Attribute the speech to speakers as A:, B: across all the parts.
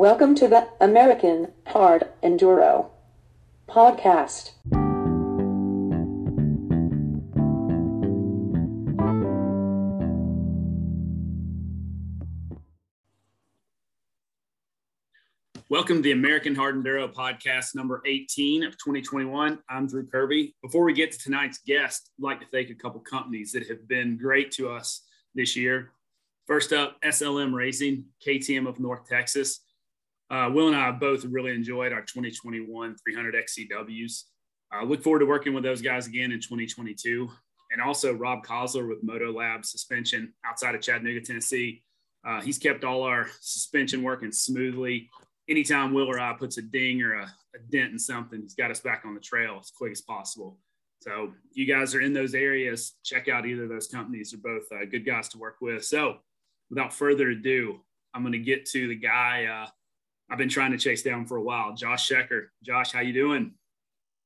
A: Welcome to the American Hard Enduro podcast.
B: Welcome to the American Hard Enduro podcast number 18 of 2021. I'm Drew Kirby. Before we get to tonight's guest, I'd like to thank a couple companies that have been great to us this year. First up, SLM Racing, KTM of North Texas. Uh, Will and I both really enjoyed our 2021 300 XCWs. I uh, look forward to working with those guys again in 2022. And also Rob Kosler with Moto Lab Suspension outside of Chattanooga, Tennessee. Uh, he's kept all our suspension working smoothly anytime Will or I puts a ding or a, a dent in something, he's got us back on the trail as quick as possible. So you guys are in those areas, check out either of those companies. They're both uh, good guys to work with. So without further ado, I'm going to get to the guy uh, I've been trying to chase down for a while, Josh Shecker. Josh, how you doing?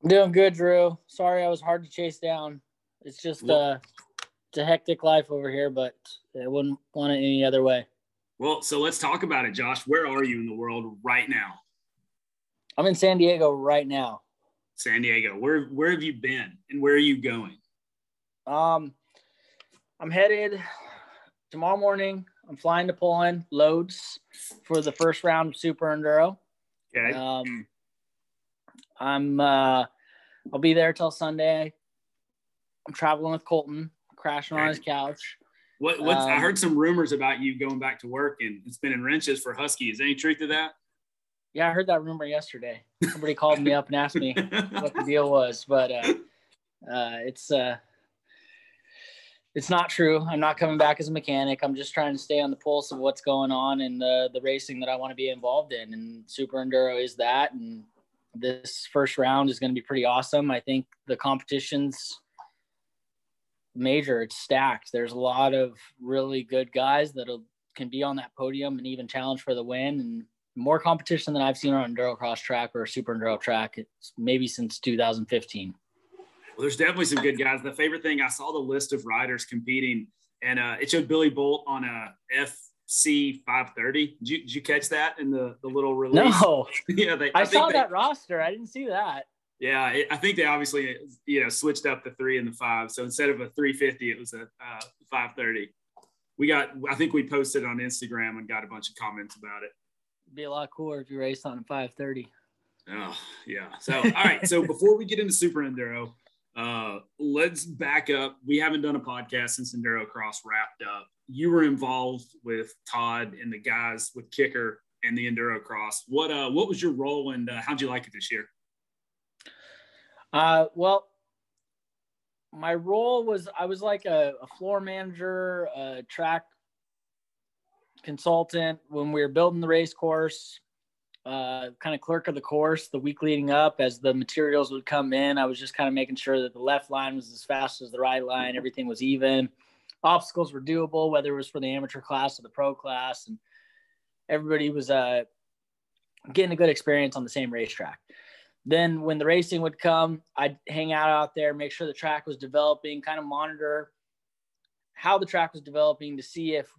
C: I'm doing good, Drew. Sorry I was hard to chase down. It's just uh, it's a hectic life over here, but I wouldn't want it any other way.
B: Well, so let's talk about it, Josh. Where are you in the world right now?
C: I'm in San Diego right now.
B: San Diego. Where where have you been and where are you going?
C: Um I'm headed tomorrow morning. I'm flying to Poland, Lodz for the first round of Super Enduro.
B: Okay.
C: Um I'm uh I'll be there till Sunday. I'm traveling with Colton, crashing okay. on his couch.
B: What what's um, I heard some rumors about you going back to work and spinning wrenches for Husky. Is any truth to that?
C: Yeah, I heard that rumor yesterday. Somebody called me up and asked me what the deal was, but uh, uh, it's uh, it's not true. I'm not coming back as a mechanic. I'm just trying to stay on the pulse of what's going on and the the racing that I want to be involved in, and Super Enduro is that. And this first round is going to be pretty awesome. I think the competitions major. It's stacked. There's a lot of really good guys that can be on that podium and even challenge for the win. And more competition than I've seen on enduro cross track or super enduro track. It's maybe since 2015.
B: Well, there's definitely some good guys. The favorite thing I saw the list of riders competing, and uh, it showed Billy Bolt on a FC 530. Did you, did you catch that in the the little release?
C: No.
B: yeah, they,
C: I, I saw they, that roster. I didn't see that.
B: Yeah, it, I think they obviously you know switched up the three and the five. So instead of a 350, it was a uh, 530. We got, I think we posted on Instagram and got a bunch of comments about it.
C: It'd be a lot cooler if you raced on a 530.
B: Oh yeah. So all right. So before we get into Super Enduro, uh, let's back up. We haven't done a podcast since Enduro Cross wrapped up. You were involved with Todd and the guys with Kicker and the Enduro Cross. What uh, what was your role and uh, how'd you like it this year?
C: Uh, well, my role was I was like a, a floor manager, a track consultant when we were building the race course. Uh, kind of clerk of the course the week leading up as the materials would come in. I was just kind of making sure that the left line was as fast as the right line, everything was even, obstacles were doable, whether it was for the amateur class or the pro class, and everybody was uh, getting a good experience on the same racetrack. Then when the racing would come, I'd hang out out there, make sure the track was developing, kind of monitor how the track was developing to see if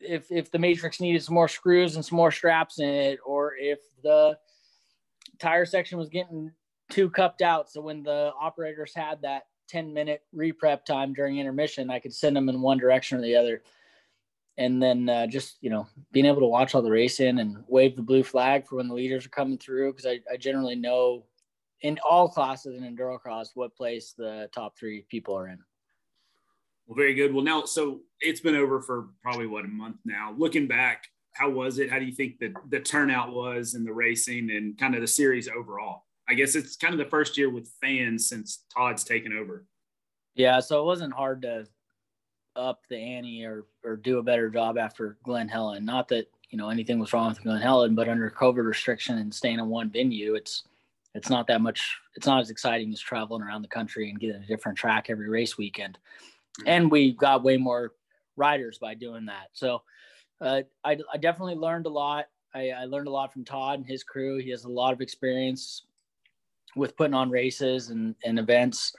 C: if if the matrix needed some more screws and some more straps in it, or if the tire section was getting too cupped out. So when the operators had that 10 minute reprep time during intermission, I could send them in one direction or the other. And then uh, just, you know, being able to watch all the racing and wave the blue flag for when the leaders are coming through. Cause I, I generally know in all classes in enduro cross what place the top three people are in.
B: Well, very good. Well, now, so it's been over for probably what a month now. Looking back, how was it? How do you think that the turnout was in the racing and kind of the series overall? I guess it's kind of the first year with fans since Todd's taken over.
C: Yeah, so it wasn't hard to up the ante or or do a better job after Glen Helen. Not that you know anything was wrong with Glen Helen, but under COVID restriction and staying in one venue, it's it's not that much it's not as exciting as traveling around the country and getting a different track every race weekend. And we got way more riders by doing that. So uh, I, I definitely learned a lot. I, I learned a lot from todd and his crew. He has a lot of experience with putting on races and, and events.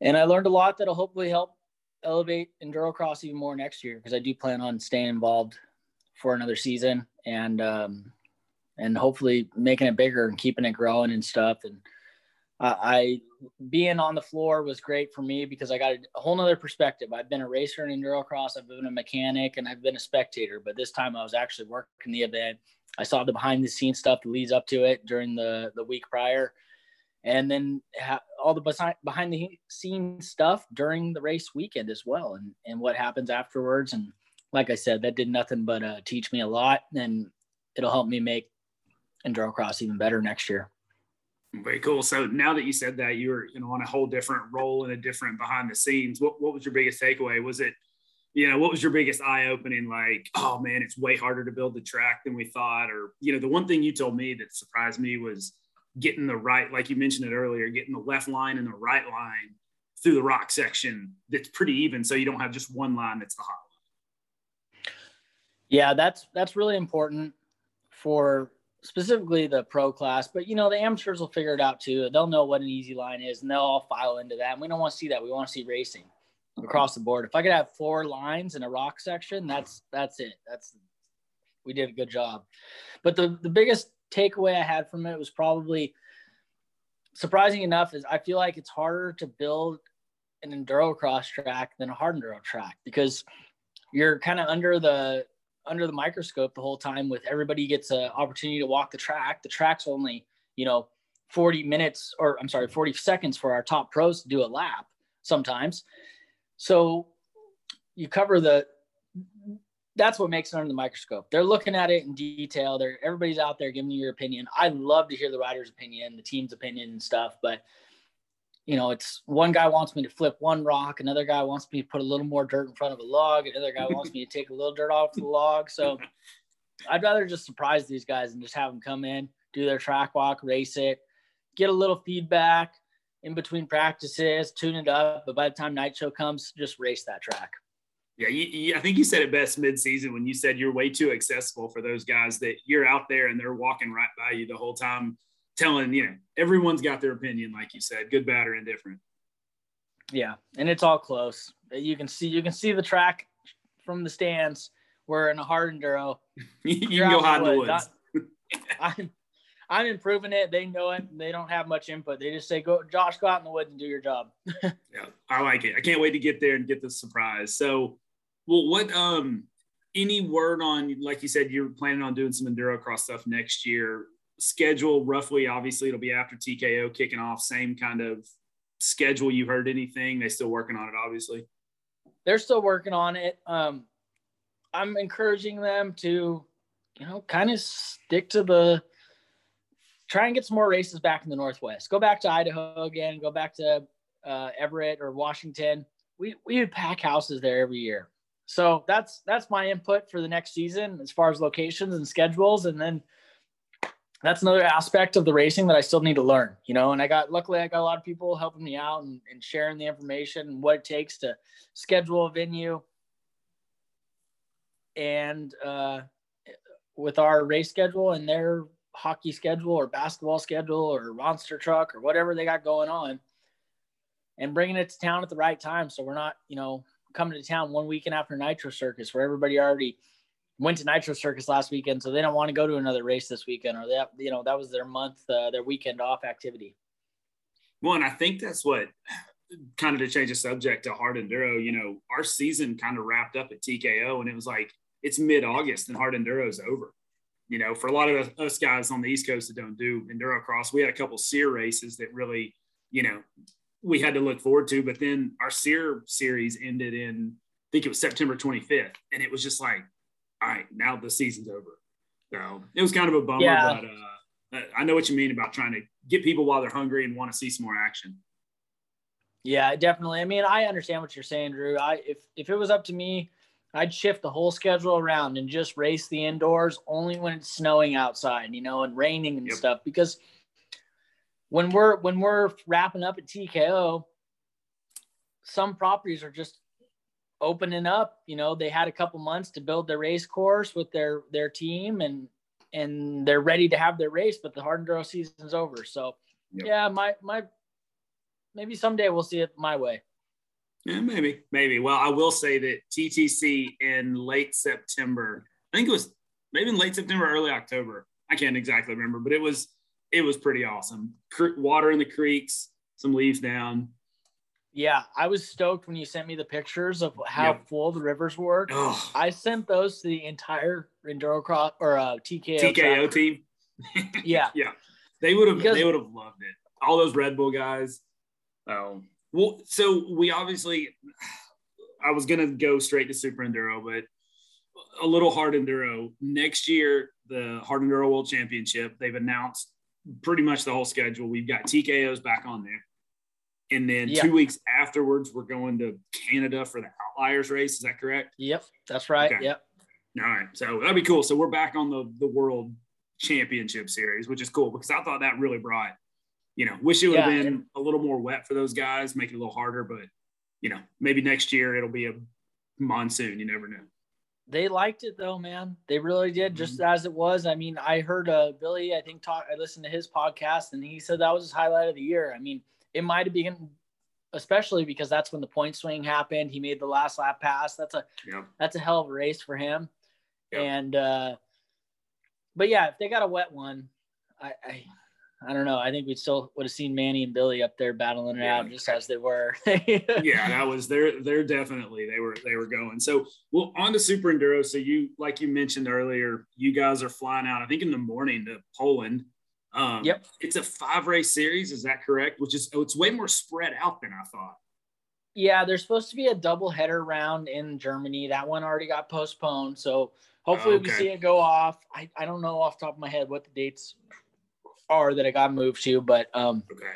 C: And i learned a lot that'll hopefully help elevate enduro cross even more next year because i do plan on staying involved for another season and um, and hopefully making it bigger and keeping it growing and stuff. And uh, I being on the floor was great for me because I got a, whole nother perspective. I've been a racer in endurocross, I've been a mechanic, and I've been a spectator. But this time I was actually working the event. I saw the behind the scenes stuff that leads up to it during the the week prior, and then ha- all the behind behind the scenes stuff during the race weekend as well, and and what happens afterwards. And like I said, that did nothing but uh, teach me a lot, and it'll help me make endurocross even better next year.
B: Very cool. So now that you said that, you were you know on a whole different role and a different behind the scenes. What what was your biggest takeaway? Was it, you know, what was your biggest eye opening? Like, oh man, it's way harder to build the track than we thought. Or you know, the one thing you told me that surprised me was getting the right, like you mentioned it earlier, getting the left line and the right line through the rock section that's pretty even, so you don't have just one line that's the hot line.
C: Yeah, that's that's really important for specifically the pro class, but you know, the amateurs will figure it out too. They'll know what an easy line is and they'll all file into that. And we don't want to see that. We want to see racing across the board. If I could have four lines in a rock section, that's that's it. That's we did a good job. But the the biggest takeaway I had from it was probably surprising enough is I feel like it's harder to build an enduro cross track than a hard enduro track because you're kind of under the under the microscope the whole time with everybody gets an opportunity to walk the track. The track's only, you know, 40 minutes or I'm sorry, 40 seconds for our top pros to do a lap sometimes. So you cover the that's what makes it under the microscope. They're looking at it in detail. They're everybody's out there giving you your opinion. I love to hear the rider's opinion, the team's opinion and stuff, but you know, it's one guy wants me to flip one rock, another guy wants me to put a little more dirt in front of a log, another guy wants me to take a little dirt off the log. So I'd rather just surprise these guys and just have them come in, do their track walk, race it, get a little feedback in between practices, tune it up. But by the time night show comes, just race that track.
B: Yeah, you, you, I think you said it best mid-season when you said you're way too accessible for those guys that you're out there and they're walking right by you the whole time telling, you know, everyone's got their opinion, like you said, good, bad, or indifferent.
C: Yeah, and it's all close. You can see you can see the track from the stands. We're in a hard enduro.
B: you can go hide in the woods.
C: I'm, I'm improving it. They know it. They don't have much input. They just say, "Go, Josh, go out in the woods and do your job."
B: yeah, I like it. I can't wait to get there and get the surprise. So, well, what um, any word on like you said you're planning on doing some enduro cross stuff next year? Schedule roughly obviously it'll be after tko kicking off same kind of schedule. You heard anything? They still working on it obviously.
C: They're still working on it. Um i'm encouraging them to you know kind of stick to the try and get some more races back in the northwest. Go back to idaho again go back to uh, everett or washington. We we would pack houses there every year. So that's that's my input for the next season as far as locations and schedules. And then that's another aspect of the racing that I still need to learn, you know. And I got luckily I got a lot of people helping me out and, and sharing the information and what it takes to schedule a venue. And uh, with our race schedule and their hockey schedule or basketball schedule or monster truck or whatever they got going on, and bringing it to town at the right time, so we're not, you know, coming to town one weekend after Nitro Circus where everybody already went to Nitro Circus last weekend, so they don't want to go to another race this weekend, or that you know that was their month, uh, their weekend off activity.
B: Well, and I think that's what kind of to change the subject to hard enduro. You know, our season kind of wrapped up at TKO, and it was like it's mid August and hard enduro is over. You know, for a lot of us guys on the East Coast that don't do enduro cross, we had a couple SEER races that really, you know, we had to look forward to. But then our SEER series ended in, I think it was September 25th, and it was just like all right, now the season's over. So it was kind of a bummer, yeah. but uh, I know what you mean about trying to get people while they're hungry and want to see some more action.
C: Yeah, definitely. I mean, I understand what you're saying, Drew. I if if it was up to me, I'd shift the whole schedule around and just race the indoors only when it's snowing outside, you know, and raining and yep. stuff. Because when we're when we're wrapping up at TKO, some properties are just opening up. You know, they had a couple months to build their race course with their their team, and and they're ready to have their race. But the hard and enduro season's over. So yep. yeah, my my maybe someday we'll see it my way.
B: Yeah, maybe, maybe. Well, I will say that TTC in late September I think it was maybe in late September, early October. I can't exactly remember, but it was it was pretty awesome. Water in the creeks, some leaves down.
C: Yeah, I was stoked when you sent me the pictures of how yep. full the rivers were. Oh. I sent those to the entire Enduro Cross or uh, TKO
B: TKO team.
C: yeah,
B: yeah, they would have they would have loved it. All those Red Bull guys. Oh, well, so we obviously. I was gonna go straight to Super Enduro, but a little hard enduro next year. The hard enduro world championship. They've announced pretty much the whole schedule. We've got TKOs back on there. And then yeah. two weeks afterwards, we're going to Canada for the Outliers race. Is that correct?
C: Yep, that's right. Okay. Yep.
B: All right. So that'd be cool. So we're back on the, the world championship series, which is cool because I thought that really brought, you know, wish it would have yeah, been a little more wet for those guys, make it a little harder, but, you know, maybe next year it'll be a monsoon. You never know.
C: They liked it though, man. They really did, just mm-hmm. as it was. I mean, I heard uh, Billy. I think talk. I listened to his podcast, and he said that was his highlight of the year. I mean, it might have been, especially because that's when the point swing happened. He made the last lap pass. That's a yeah. that's a hell of a race for him. Yeah. And uh, but yeah, if they got a wet one, I, I I don't know. I think we still would have seen Manny and Billy up there battling it yeah. out just as they were.
B: yeah, that was they're they're definitely they were they were going. So well on to Super Enduro. So you like you mentioned earlier, you guys are flying out, I think in the morning to Poland. Um,
C: yep.
B: It's a five race series, is that correct? Which is oh, it's way more spread out than I thought.
C: Yeah, there's supposed to be a double header round in Germany. That one already got postponed. So hopefully okay. we see it go off. I, I don't know off the top of my head what the dates are that I got moved to, but um
B: okay.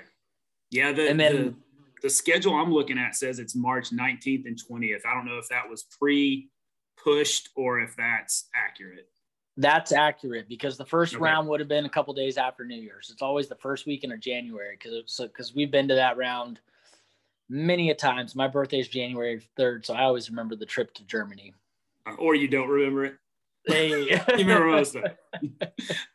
B: Yeah, the and then the, the schedule I'm looking at says it's March 19th and 20th. I don't know if that was pre pushed or if that's accurate.
C: That's accurate because the first okay. round would have been a couple days after New Year's. It's always the first weekend of January because because we've been to that round many a times. My birthday is January 3rd, so I always remember the trip to Germany.
B: Uh, or you don't remember it.
C: Hey.
B: you remember most of it.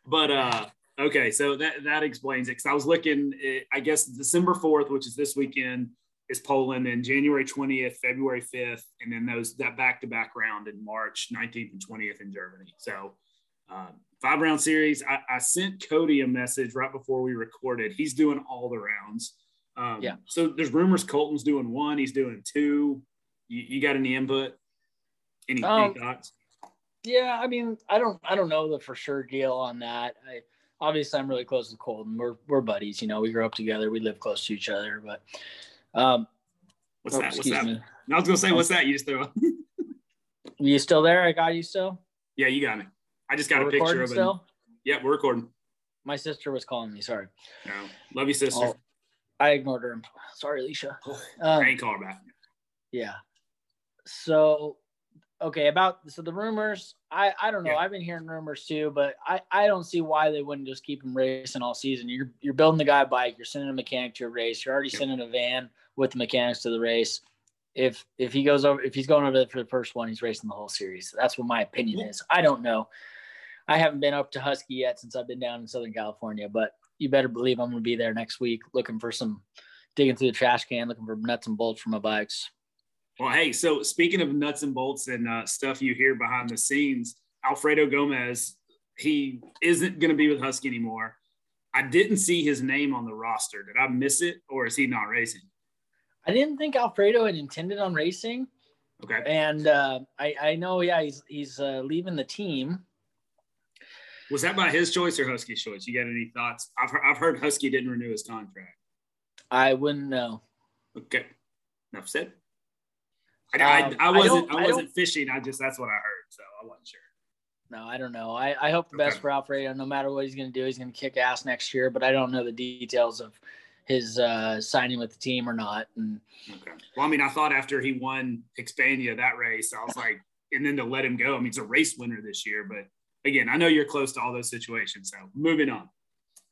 B: but uh Okay, so that that explains it. Because I was looking, eh, I guess December fourth, which is this weekend, is Poland, and January twentieth, February fifth, and then those that back to back round in March nineteenth and twentieth in Germany. So uh, five round series. I, I, sent Cody a message right before we recorded. He's doing all the rounds. Um,
C: yeah.
B: So there's rumors Colton's doing one. He's doing two. You, you got any input? Any, um, any thoughts?
C: Yeah, I mean, I don't, I don't know the for sure deal on that. I obviously I'm really close with Colton. We're we're buddies, you know. We grew up together. We live close to each other. But um,
B: what's oh, that? What's that? Me. I was gonna say, what's that? You just threw.
C: you still there? I got you still.
B: Yeah, you got me. I just got we're a picture of it. Still? Yeah, we're recording.
C: My sister was calling me. Sorry.
B: No, love you, sister. Oh,
C: I ignored her. Sorry, Alicia.
B: um, I ain't call her back.
C: Yeah. So okay about so the rumors i i don't know yeah. i've been hearing rumors too but i i don't see why they wouldn't just keep him racing all season you're you're building the guy a bike you're sending a mechanic to a race you're already yeah. sending a van with the mechanics to the race if if he goes over if he's going over for the first one he's racing the whole series that's what my opinion is i don't know i haven't been up to husky yet since i've been down in southern california but you better believe i'm going to be there next week looking for some digging through the trash can looking for nuts and bolts for my bikes
B: well, hey, so speaking of nuts and bolts and uh, stuff you hear behind the scenes, Alfredo Gomez, he isn't going to be with Husky anymore. I didn't see his name on the roster. Did I miss it, or is he not racing?
C: I didn't think Alfredo had intended on racing.
B: Okay.
C: And uh, I, I know, yeah, he's he's uh, leaving the team.
B: Was that by his choice or Husky's choice? You got any thoughts? I've heard, I've heard Husky didn't renew his contract.
C: I wouldn't know.
B: Okay. Enough said. I, um, I, I wasn't I, I wasn't fishing. I just that's what I heard, so I wasn't sure.
C: No, I don't know. I, I hope the best for Alfredo. No matter what he's going to do, he's going to kick ass next year. But I don't know the details of his uh, signing with the team or not. And
B: okay. Well, I mean, I thought after he won Hixpania that race, I was like, and then to let him go. I mean, he's a race winner this year, but again, I know you're close to all those situations. So moving on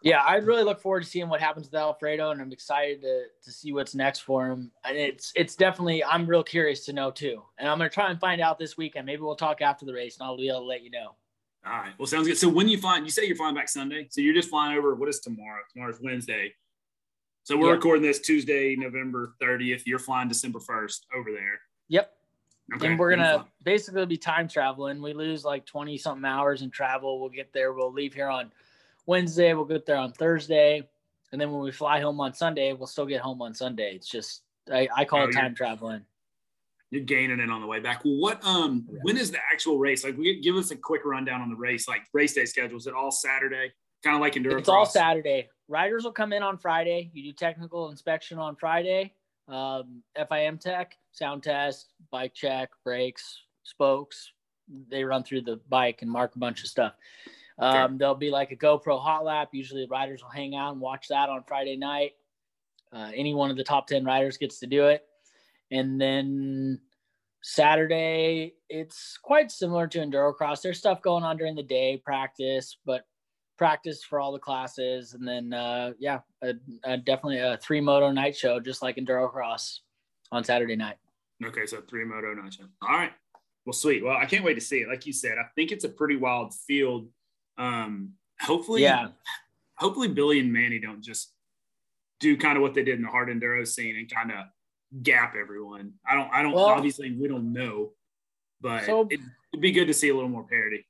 C: yeah, I really look forward to seeing what happens with Alfredo, and I'm excited to to see what's next for him. And it's it's definitely I'm real curious to know too. And I'm gonna try and find out this weekend. Maybe we'll talk after the race, and I'll be able to let you know.
B: All right. Well, sounds good. So when you flying, you say you're flying back Sunday. So you're just flying over. What is tomorrow? Tomorrow's Wednesday. So we're recording this Tuesday, November 30th. You're flying December 1st over there.
C: Yep. Okay. And we're gonna basically be time traveling. We lose like twenty something hours in travel. We'll get there. We'll leave here on Wednesday. We'll get there on Thursday, and then when we fly home on Sunday, we'll still get home on Sunday. It's just I, I call oh, it time traveling.
B: You're gaining it on the way back. Well, what um yeah. when is the actual race? Like, we give us a quick rundown on the race. Like race day schedule. Is it all Saturday? Kind of like enduro.
C: It's all Saturday. Riders will come in on Friday. You do technical inspection on Friday. Um, FIM tech, sound test, bike check, brakes, spokes. They run through the bike and mark a bunch of stuff. Um, okay. There'll be like a GoPro hot lap. Usually, the riders will hang out and watch that on Friday night. Uh, any one of the top 10 riders gets to do it. And then Saturday, it's quite similar to Endurocross. There's stuff going on during the day, practice, but practice for all the classes, and then uh, yeah, a, a definitely a three moto night show, just like endurocross on Saturday night.
B: Okay, so three moto night show. All right, well, sweet. Well, I can't wait to see it. Like you said, I think it's a pretty wild field. Um, hopefully, yeah. Hopefully, Billy and Manny don't just do kind of what they did in the hard enduro scene and kind of gap everyone. I don't. I don't. Well, obviously, we don't know, but so, it, it'd be good to see a little more parity.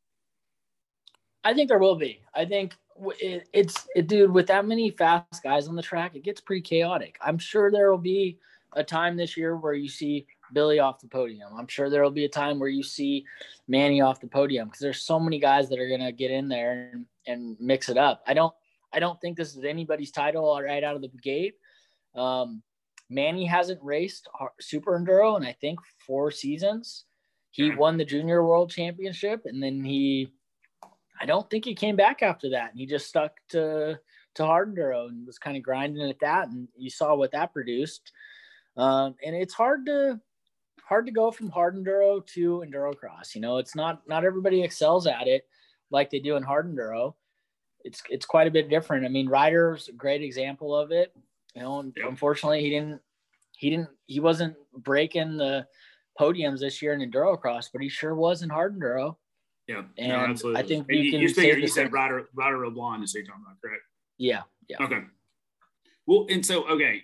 C: I think there will be. I think it, it's it, dude with that many fast guys on the track, it gets pretty chaotic. I'm sure there will be a time this year where you see Billy off the podium. I'm sure there will be a time where you see Manny off the podium because there's so many guys that are gonna get in there and, and mix it up. I don't I don't think this is anybody's title right out of the gate. Um, Manny hasn't raced super enduro in I think four seasons. He won the junior world championship and then he I don't think he came back after that. And he just stuck to to hard enduro and was kind of grinding at that. And you saw what that produced. Um, and it's hard to hard to go from hard enduro to enduro cross. You know, it's not not everybody excels at it like they do in hard enduro. It's it's quite a bit different. I mean, Ryder's a great example of it. You know, yep. unfortunately, he didn't he didn't he wasn't breaking the podiums this year in enduro cross, but he sure was in hard enduro.
B: Yeah,
C: and no, absolutely. I think you,
B: can. You, say, you said Ryder Ryder LeBlanc is who you're talking about, correct?
C: Yeah. Yeah.
B: Okay. Well, and so okay,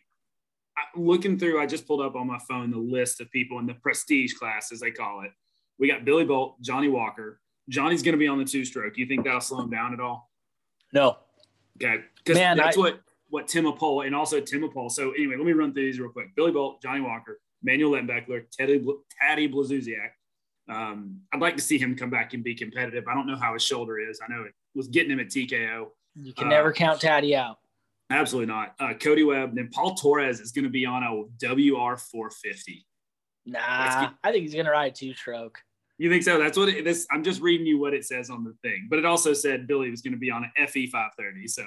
B: looking through, I just pulled up on my phone the list of people in the prestige class, as they call it. We got Billy Bolt, Jonny Walker. Jonny's going to be on the two stroke. You think that'll slow him down at all?
C: No.
B: Okay, because that's I, what what Tim Apolle and also Tim Apolle. So anyway, let me run through these real quick. Billy Bolt, Jonny Walker, Manuel Lettenbichler, Teddy Taddy Blazusiak, um, I'd like to see him come back and be competitive. I don't know how his shoulder is. I know it was getting him at TKO.
C: You can uh, never count Taddy out.
B: Absolutely not. Uh, Cody Webb. Then Pol Tarrés is going to be on a WR 450.
C: Nah, I think he's going to ride two stroke.
B: You think so? That's what it, this. I'm just reading you what it says on the thing, but it also said Billy was going to be on an FE 530. So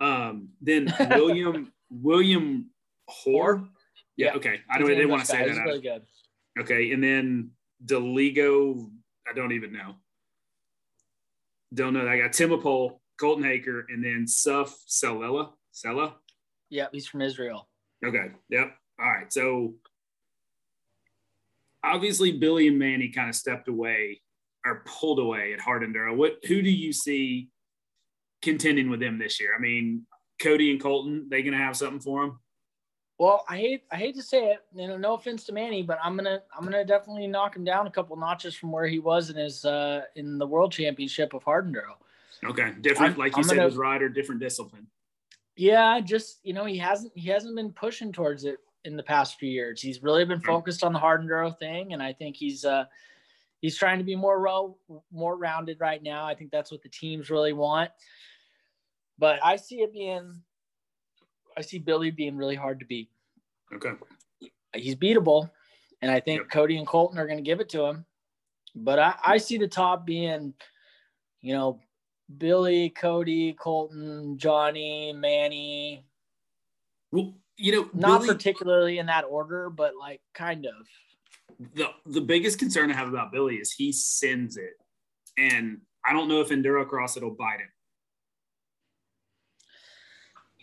B: um, then William William Hoare. Yeah, yeah, Okay. I, don't, I didn't want to say that. Really good. Okay, and then Deligo, I don't even know. Don't know. That. I got Tim Apolle, Colton Haaker, and then Suf Salela. Sella?
C: Yeah, he's from Israel.
B: Okay. Yep. All right. So obviously Billy and Manny kind of stepped away or pulled away at Hard Enduro. What who do you see contending with them this year? I mean, Cody and Colton, they gonna have something for them?
C: Well, I hate I hate to say it, you know, no offense to Manny, but I'm gonna I'm gonna definitely knock him down a couple notches from where he was in his uh in the world championship of hard enduro.
B: Okay, different, I'm, like you I'm said, gonna, with Ryder, different discipline.
C: Yeah, just you know, he hasn't he hasn't been pushing towards it in the past few years. He's really been focused on the hard enduro thing, and I think he's uh he's trying to be more ro- more rounded right now. I think that's what the teams really want. But I see it being I see Billy being really hard to beat.
B: Okay.
C: He's beatable, and I think yep. Cody and Colton are going to give it to him. But I, I see the top being, you know, Billy, Cody, Colton, Jonny, Manny.
B: Well, you know,
C: not Billy, particularly in that order, but like kind of.
B: The the biggest concern I have about Billy is he sends it, and I don't know if endurocross it'll bite him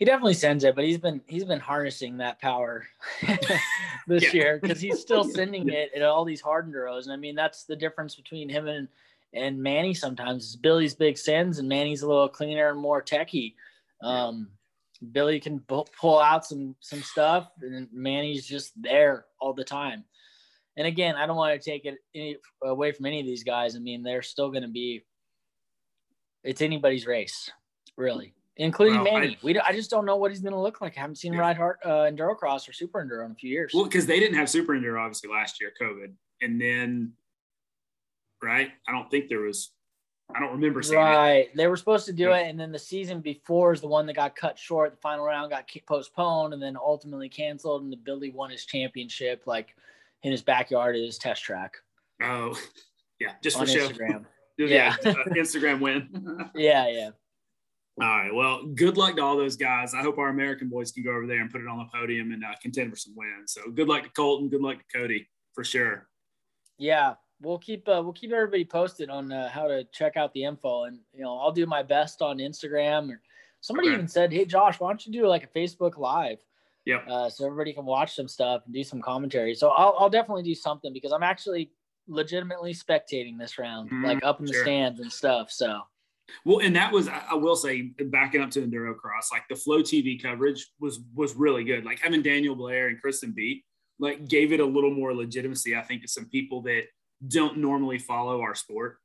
C: he definitely sends it, but he's been he's been harnessing that power this yeah. year because he's still sending it at all these hardened enduros. And I mean, that's the difference between him and and Manny. Sometimes is Billy's big sends, and Manny's a little cleaner and more techy. Um, Billy can pull out some some stuff, and Manny's just there all the time. and again, I don't want to take it any, away from any of these guys. I mean, they're still going to be. It's anybody's race, really, including well, Manny. I, we I just don't know what he's going to look like. I haven't seen him ride hard uh, enduro cross or super enduro in a few years.
B: Well, because they didn't have super enduro obviously last year, COVID, and then right? I don't think there was. I don't remember seeing
C: right. It. They were supposed to do yeah. it, and then the season before is the one that got cut short. The final round got postponed, and then ultimately canceled. And the Billy won his championship like in his backyard at his test track.
B: Oh, yeah, just for show. Yeah, yeah uh, Instagram win.
C: yeah, yeah.
B: All right. Well, good luck to all those guys. I hope our American boys can go over there and put it on the podium and uh, contend for some wins. So good luck to Colton. Good luck to Cody for sure.
C: Yeah, we'll keep uh, we'll keep everybody posted on uh, how to check out the info, and you know I'll do my best on Instagram. Or somebody okay. even said, "Hey Josh, why don't you do like a Facebook Live?"
B: Yeah.
C: Uh, so everybody can watch some stuff and do some commentary. So I'll I'll definitely do something because I'm actually legitimately spectating this round, mm, like up in the sure. stands and stuff. So.
B: Well, and that was I will say backing up to enduro cross, like the Flow TV coverage was was really good. Like having Daniel Blair and Kristen Beat like gave it a little more legitimacy, I think, to some people that don't normally follow our sport.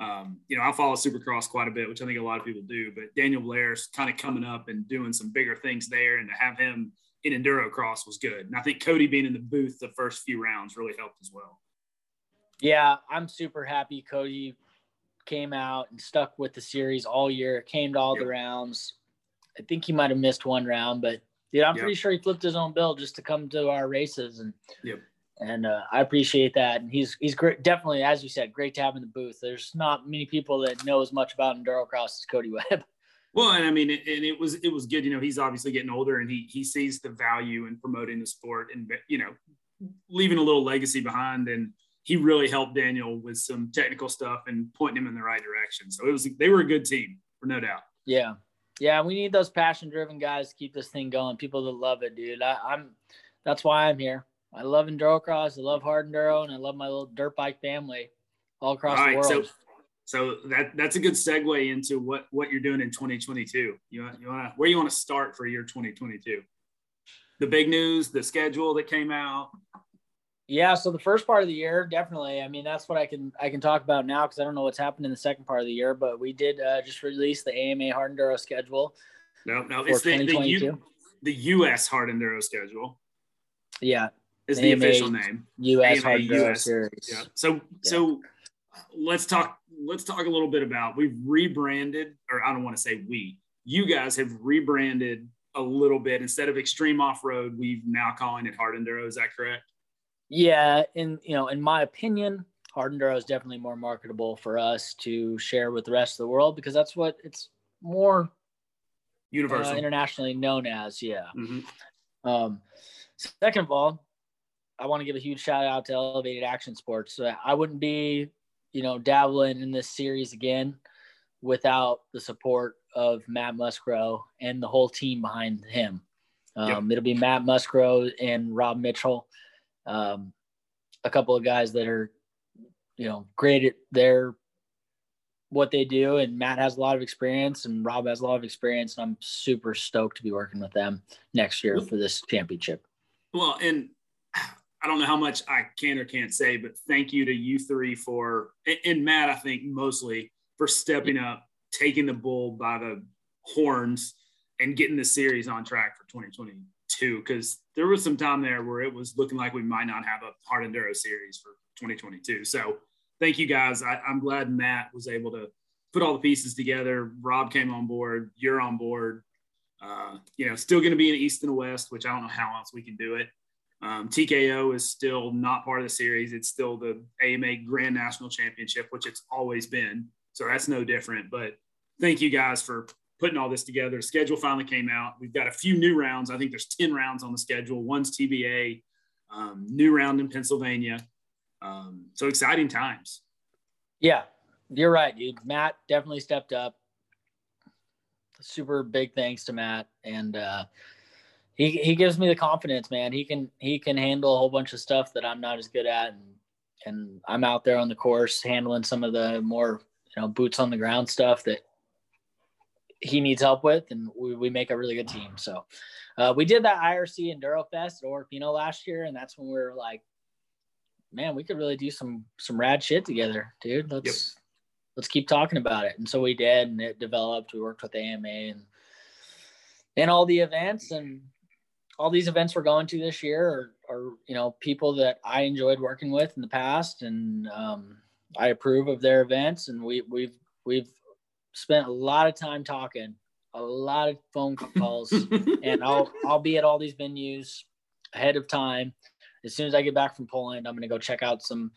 B: Um, you know, I follow Supercross quite a bit, which I think a lot of people do. But Daniel Blair's kind of coming up and doing some bigger things there, and to have him in enduro cross was good. And I think Cody being in the booth the first few rounds really helped as well.
C: Yeah, I'm super happy Cody came out and stuck with the series all year, came to all yep. the rounds. I think he might have missed one round, but dude, I'm yep. pretty sure he flipped his own bill just to come to our races and
B: yep
C: and uh, I appreciate that. And he's he's great, definitely, as you said, great to have in the booth. There's not many people that know as much about enduro cross as Cody Webb.
B: Well, and I mean, and it was it was good. You know, he's obviously getting older, and he he sees the value in promoting the sport, and you know, leaving a little legacy behind. And he really helped Daniel with some technical stuff and pointing him in the right direction. So it was they were a good team, for no doubt.
C: Yeah, yeah, we need those passion driven guys to keep this thing going. People that love it, dude. I, I'm that's why I'm here. I love enduro cross. I love hard enduro, and I love my little dirt bike family all across all right, the world.
B: So, so that that's a good segue into what what you're doing in 2022. You want, you want to where you want to start for year 2022? The big news, the schedule that came out.
C: Yeah, so the first part of the year, definitely. I mean, that's what I can I can talk about now because I don't know what's happened in the second part of the year. But we did uh, just release the AMA Hard Enduro schedule.
B: No, no, it's the the, U, the U.S. Hard Enduro schedule.
C: Yeah,
B: is the official name.
C: U.S. AMA US.
B: Series. Yeah. So yeah. so let's talk let's talk a little bit about we've rebranded, or I don't want to say we. You guys have rebranded a little bit instead of extreme off road. We've now calling it hard enduro. Is that correct?
C: Yeah, in you know, in my opinion, hard enduro is definitely more marketable for us to share with the rest of the world because that's what it's more
B: universal,
C: uh, internationally known as. Yeah. Mm-hmm. Um, second of all, I want to give a huge shout out to Elevated Action Sports. I wouldn't be, you know, dabbling in this series again without the support of Matt Musgrove and the whole team behind him. Um, yep. It'll be Matt Musgrove and Rob Mitchell, um, a couple of guys that are, you know, great at their what they do. And Matt has a lot of experience, and Rob has a lot of experience, and I'm super stoked to be working with them next year for this championship.
B: Well, and I don't know how much I can or can't say, but thank you to you three for, and Matt, I think mostly for stepping up, taking the bull by the horns, and getting the series on track for 2022. Because there was some time there where it was looking like we might not have a hard enduro series for 2022. So thank you guys. I, I'm glad Matt was able to put all the pieces together. Rob came on board. You're on board. Uh, you know, still going to be in East and West, which I don't know how else we can do it. Um, TKO is still not part of the series. It's still the AMA Grand National Championship, which it's always been. So that's no different. But thank you guys for putting all this together. The schedule finally came out. We've got a few new rounds. I think there's 10 rounds on the schedule. One's TBA, um, new round in Pennsylvania. Um, so exciting times.
C: Yeah, you're right, dude. Matt definitely stepped up. Super big thanks to Matt. And, uh, he he gives me the confidence, man. He can he can handle a whole bunch of stuff that I'm not as good at, and and I'm out there on the course handling some of the more you know boots on the ground stuff that he needs help with, and we, we make a really good team. So uh, we did that IRC Enduro Fest or Oro Pino last year, and that's when we were like man, we could really do some some rad shit together, dude. Let's yep. let's keep talking about it. And so we did, and it developed. We worked with AMA and and all the events and all these events we're going to this year are, are you know people that I enjoyed working with in the past, and um, I approve of their events, and we we've we've spent a lot of time talking, a lot of phone calls, and I'll I'll be at all these venues ahead of time. As soon as I get back from Poland, I'm gonna go check out some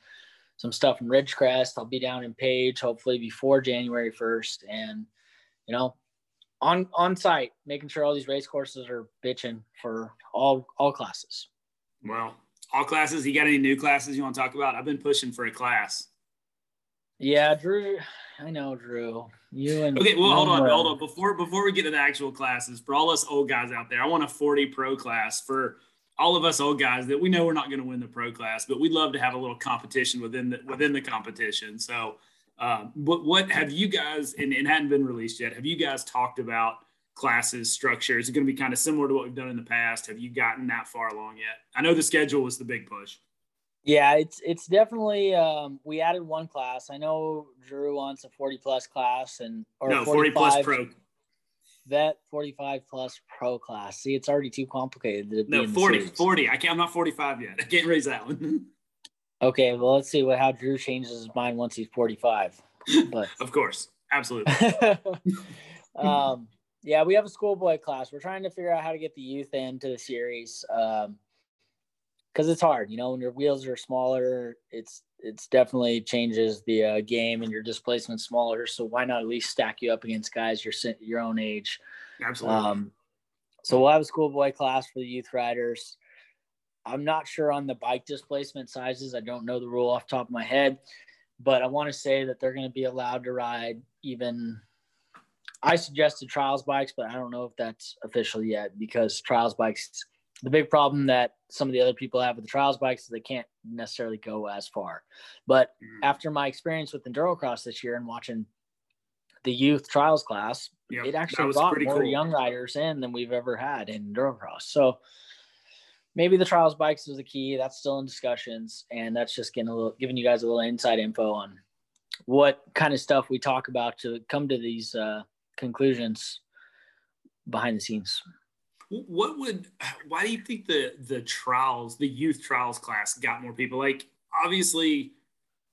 C: some stuff in Ridgecrest. I'll be down in Page hopefully before January 1st, and you know on on site, making sure all these race courses are bitching for all all classes.
B: Well, all classes. You got any new classes you want to talk about? I've been pushing for a class.
C: Yeah, Drew. I know, Drew. You and
B: okay. Well, hold on, hold on. Before before we get to the actual classes, for all us old guys out there, I want a 40 pro class for all of us old guys that we know we're not going to win the pro class, but we'd love to have a little competition within the within the competition. So um, but what have you guys, and it hadn't been released yet, have you guys talked about classes structure? Is it going to be kind of similar to what we've done in the past? Have you gotten that far along yet? I know the schedule was the big push.
C: Yeah, it's it's definitely um, we added one class. I know Drew wants a 40 plus class and or
B: no 40 plus pro
C: vet 45 plus pro class. See, it's already too complicated. To
B: no, 40, 40. I can't, I'm not 45 yet. I can't raise that one.
C: Okay, well, let's see what how Drew changes his mind once he's 45. But
B: of course, absolutely.
C: um, yeah, we have a schoolboy class. We're trying to figure out how to get the youth into the series um, because it's hard. You know, when your wheels are smaller, it's it's definitely changes the uh, game and your displacement smaller. So why not at least stack you up against guys your your own age?
B: Absolutely. Um,
C: so we'll have a schoolboy class for the youth riders. I'm not sure on the bike displacement sizes. I don't know the rule off the top of my head, but I want to say that they're going to be allowed to ride even. I suggested trials bikes, but I don't know if that's official yet because trials bikes, the big problem that some of the other people have with the trials bikes is they can't necessarily go as far. But mm-hmm. after my experience with Endurocross this year and watching the youth trials class, yep, it actually brought more cool. young riders in than we've ever had in Endurocross. So maybe the trials bikes is the key. That's still in discussions, and that's just getting a little, giving you guys a little inside info on what kind of stuff we talk about to come to these uh, conclusions behind the scenes.
B: What would? Why do you think the the trials, the youth trials class, got more people? Like, obviously,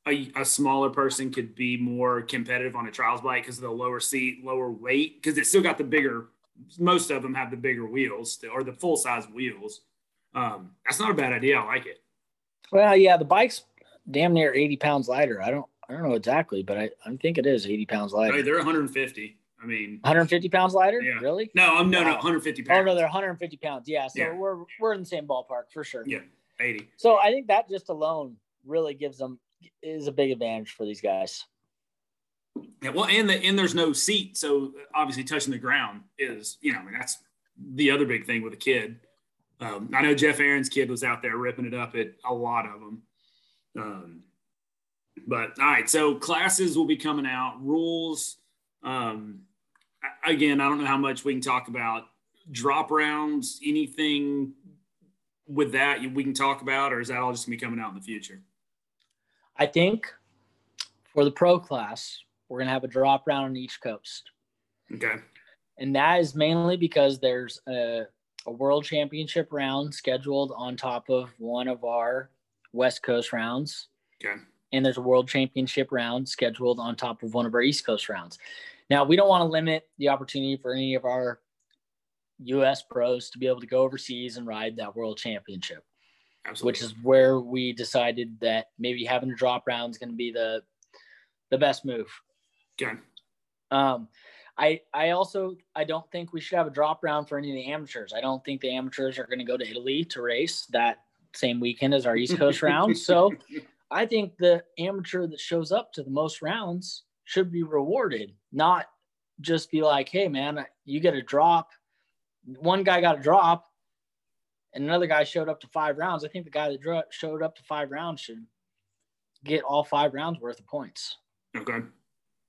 B: a, a smaller person could be more competitive on a trials bike because of the lower seat, lower weight, because it still got the bigger. Most of them have the bigger wheels or the full size wheels um, that's not a bad idea. I like it.
C: Well, yeah, the bike's damn near 80 pounds lighter. I don't, I don't know exactly, but I, I think it is 80 pounds lighter.
B: they're 150. I mean,
C: 150 pounds lighter. Yeah. Really?
B: No, I'm no, wow. no, 150 pounds.
C: Oh no, they're 150 pounds. Yeah. So yeah. we're we're in the same ballpark for sure.
B: Yeah, 80.
C: So I think that just alone really gives them is a big advantage for these guys.
B: Yeah. Well, and the and there's no seat, so obviously touching the ground is you know I mean that's the other big thing with a kid. Um, I know Jeff Aaron's kid was out there ripping it up at a lot of them. Um, but all right, so classes will be coming out. Rules. Um, again, I don't know how much we can talk about drop rounds. Anything with that we can talk about, or is that all just gonna be coming out in the future?
C: I think for the pro class, we're gonna have a drop round on each coast.
B: Okay.
C: And that is mainly because there's a a world championship round scheduled on top of one of our West Coast rounds.
B: Okay.
C: And there's a world championship round scheduled on top of one of our East Coast rounds. Now, we don't want to limit the opportunity for any of our US pros to be able to go overseas and ride that world championship. Absolutely. Which is where we decided that maybe having a drop round is going to be the the best move.
B: Okay.
C: Um, I I also I don't think we should have a drop round for any of the amateurs. I don't think the amateurs are going to go to Italy to race that same weekend as our East Coast round. So I think the amateur that shows up to the most rounds should be rewarded, not just be like, "Hey man, you get a drop." One guy got a drop, and another guy showed up to five rounds. I think the guy that showed up to five rounds should get all five rounds worth of points.
B: Okay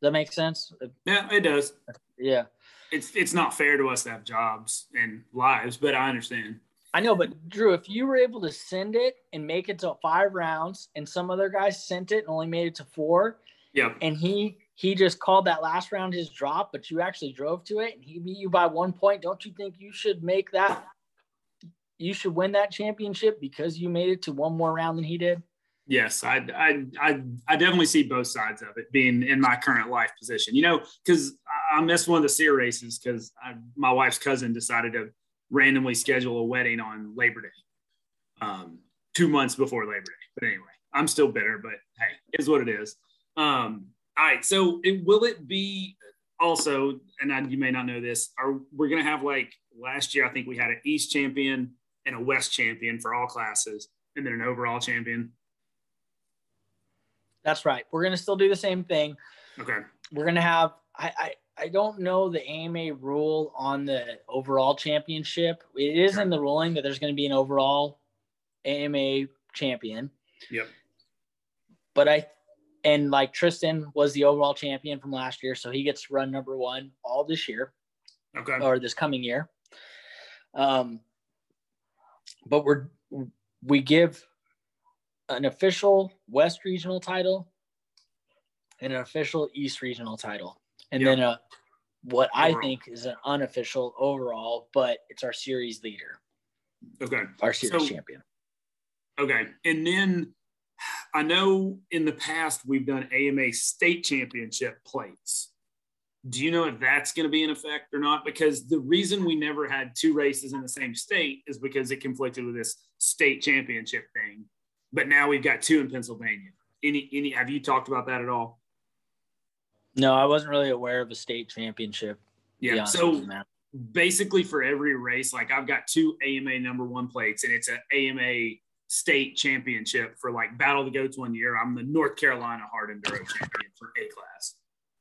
C: that make sense?
B: Yeah, it does.
C: Yeah.
B: It's it's not fair to us to have jobs and lives, but I understand.
C: I know, but Drew, if you were able to send it and make it to five rounds, and some other guy sent it and only made it to four,
B: yeah,
C: and he he just called that last round his drop, but you actually drove to it and he beat you by one point. Don't you think you should make that? You should win that championship because you made it to one more round than he did.
B: Yes, I, I, I, I definitely see both sides of it being in my current life position. You know, because I missed one of the SERE races because my wife's cousin decided to randomly schedule a wedding on Labor Day, um, two months before Labor Day. But anyway, I'm still bitter, but hey, is what it is. Um, all right, so it, will it be also, and I, you may not know this, are we're gonna have like last year? I think we had an East champion and a West champion for all classes, and then an overall champion.
C: That's right. We're gonna still do the same thing.
B: Okay.
C: We're gonna have. I, I I don't know the AMA rule on the overall championship. It is in the ruling that there's going to be an overall AMA champion.
B: Yep.
C: But I, and like Tristan was the overall champion from last year, so he gets to run number one all this year.
B: Okay.
C: Or this coming year. Um, but we're we give an official West regional title and an official East regional title and yep. then a what overall. I think is an unofficial overall, but it's our series leader.
B: Okay.
C: Our series so, champion.
B: Okay. And then I know in the past we've done AMA state championship plates. Do you know if that's going to be in effect or not? Because the reason we never had two races in the same state is because it conflicted with this state championship thing. But now we've got two in Pennsylvania. Any any have you talked about that at all?
C: No, I wasn't really aware of a state championship.
B: Yeah. So basically, for every race, like I've got two AMA number one plates, and it's an AMA state championship for like Battle of the Goats one year. I'm the North Carolina Hard Enduro champion for A class.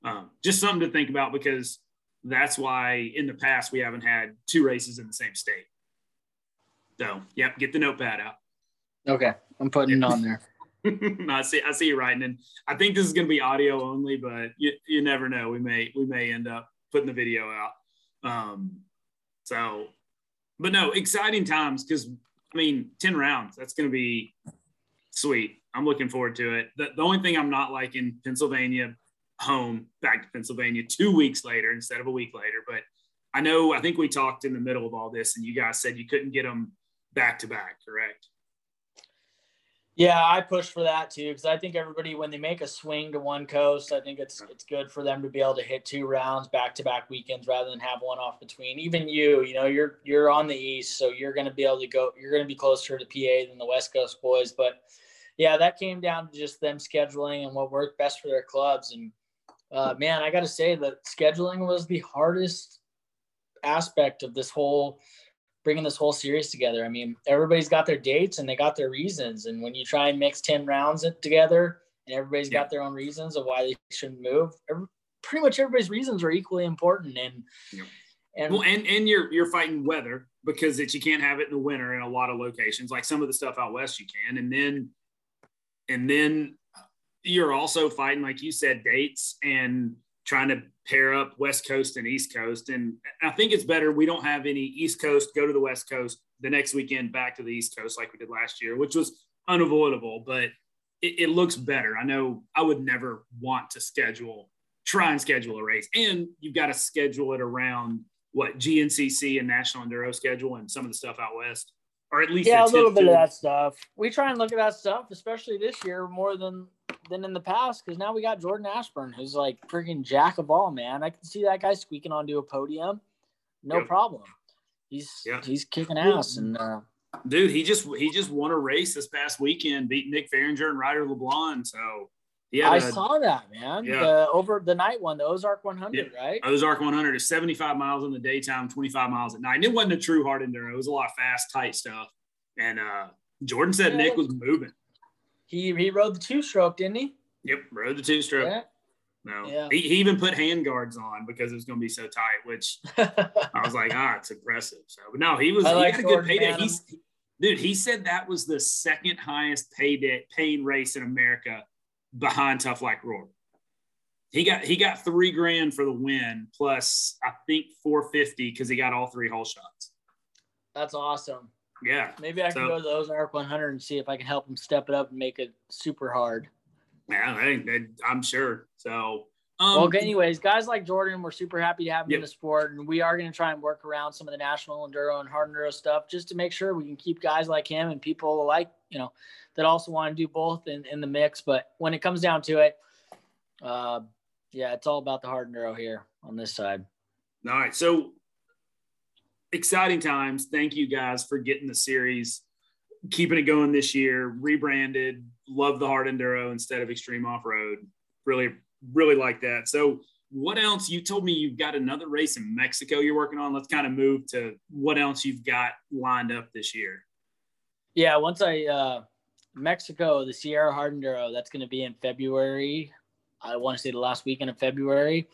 B: Um, just something to think about because that's why in the past we haven't had two races in the same state. So, yep, get the notepad out.
C: Okay, I'm putting it on there.
B: I see. I see you writing, and I think this is going to be audio only, but you, you never know. We may we may end up putting the video out. Um, so, but no, exciting times because I mean, ten rounds. That's going to be sweet. I'm looking forward to it. The, the only thing I'm not liking Pennsylvania home back to Pennsylvania two weeks later instead of a week later. But I know I think we talked in the middle of all this, and you guys said you couldn't get them back to back, correct?
C: Yeah, I push for that too because I think everybody when they make a swing to one coast, I think it's it's good for them to be able to hit two rounds back to back weekends rather than have one off between. Even you, you know, you're you're on the east, so you're going to be able to go. You're going to be closer to PA than the West Coast boys, but yeah, that came down to just them scheduling and what worked best for their clubs. And uh, man, I got to say that scheduling was the hardest aspect of this whole bringing this whole series together. I mean, everybody's got their dates and they got their reasons. And when you try and mix 10 rounds together and everybody's yeah. got their own reasons of why they shouldn't move, every, pretty much everybody's reasons are equally important. And,
B: yeah. and, well, and, and you're, you're fighting weather because it, you can't have it in the winter in a lot of locations, like some of the stuff out West you can. And then, and then you're also fighting, like you said, dates and trying to pair up West Coast and East Coast. And I think it's better we don't have any East Coast go to the West Coast the next weekend back to the East Coast like we did last year, which was unavoidable, but it, it looks better. I know I would never want to schedule, try and schedule a race. And you've got to schedule it around what GNCC and National Enduro schedule and some of the stuff out West. Or at least
C: yeah, a little bit to. of that stuff. We try and look at that stuff, especially this year, more than than in the past because now we got Jordan Ashburn, who's like freaking jack of all, man. I can see that guy squeaking onto a podium, no yep. problem. He's yep. he's kicking ass, and uh,
B: dude, he just he just won a race this past weekend, beat Nick Fahringer and Ryder LeBlanc. So
C: yeah, I saw that man. Yeah. The, over the night one, the Ozark 100, yeah. right?
B: Ozark 100 is 75 miles in the daytime, 25 miles at night. And it wasn't a true hard enduro. It was a lot of fast, tight stuff. And uh, Jordan said yeah. Nick was moving.
C: He he rode the two stroke, didn't he?
B: Yep, rode the two stroke. Yeah. No, yeah. He, he even put hand guards on because it was going to be so tight, which I was like, ah, it's impressive. So, but no, he was, he like had a good payday. He's, dude, he said that was the second highest payday, paid race in America behind Tough Like RORR. He got, he got three grand for the win plus I think 450 because he got all three hole shots.
C: That's awesome.
B: Yeah.
C: Maybe I can
B: So-
C: go to the Ozark 100 and see if I can help him step it up and make it super hard.
B: Yeah, I think I'm sure. So, um,
C: well, anyways, guys like Jordan, we're super happy to have him
B: Yep.
C: in the sport, and we are going to try and work around some of the national enduro and hard enduro stuff just to make sure we can keep guys like him and people like you know that also want to do both in, in the mix. But when it comes down to it, uh, yeah, it's all about the hard enduro here on this side.
B: All right. So exciting times. Thank you guys for getting the series, keeping it going this year, rebranded. Love the hard enduro instead of extreme off road. Really, really like that. So, what else? You told me you've got another race in Mexico you're working on. Let's kind of move to what else you've got lined up this year.
C: Yeah, once I uh, Mexico, the Sierra Hard Enduro, that's going to be in February. I want to say the last weekend of February.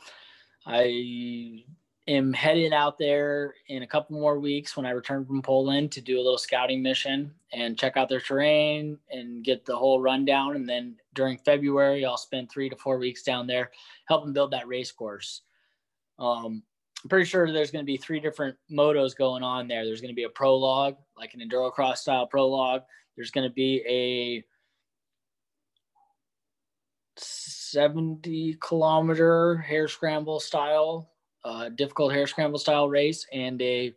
C: I am headed out there in a couple more weeks when I return from Poland to do a little scouting mission and check out their terrain and get the whole rundown. And then during February, I'll spend three to four weeks down there helping build that race course. Um, I'm pretty sure there's going to be three different motos going on there. There's going to be a prologue, like an enduro cross style prologue. There's going to be a 70 kilometer hare scramble style, uh, difficult hare scramble style race, and a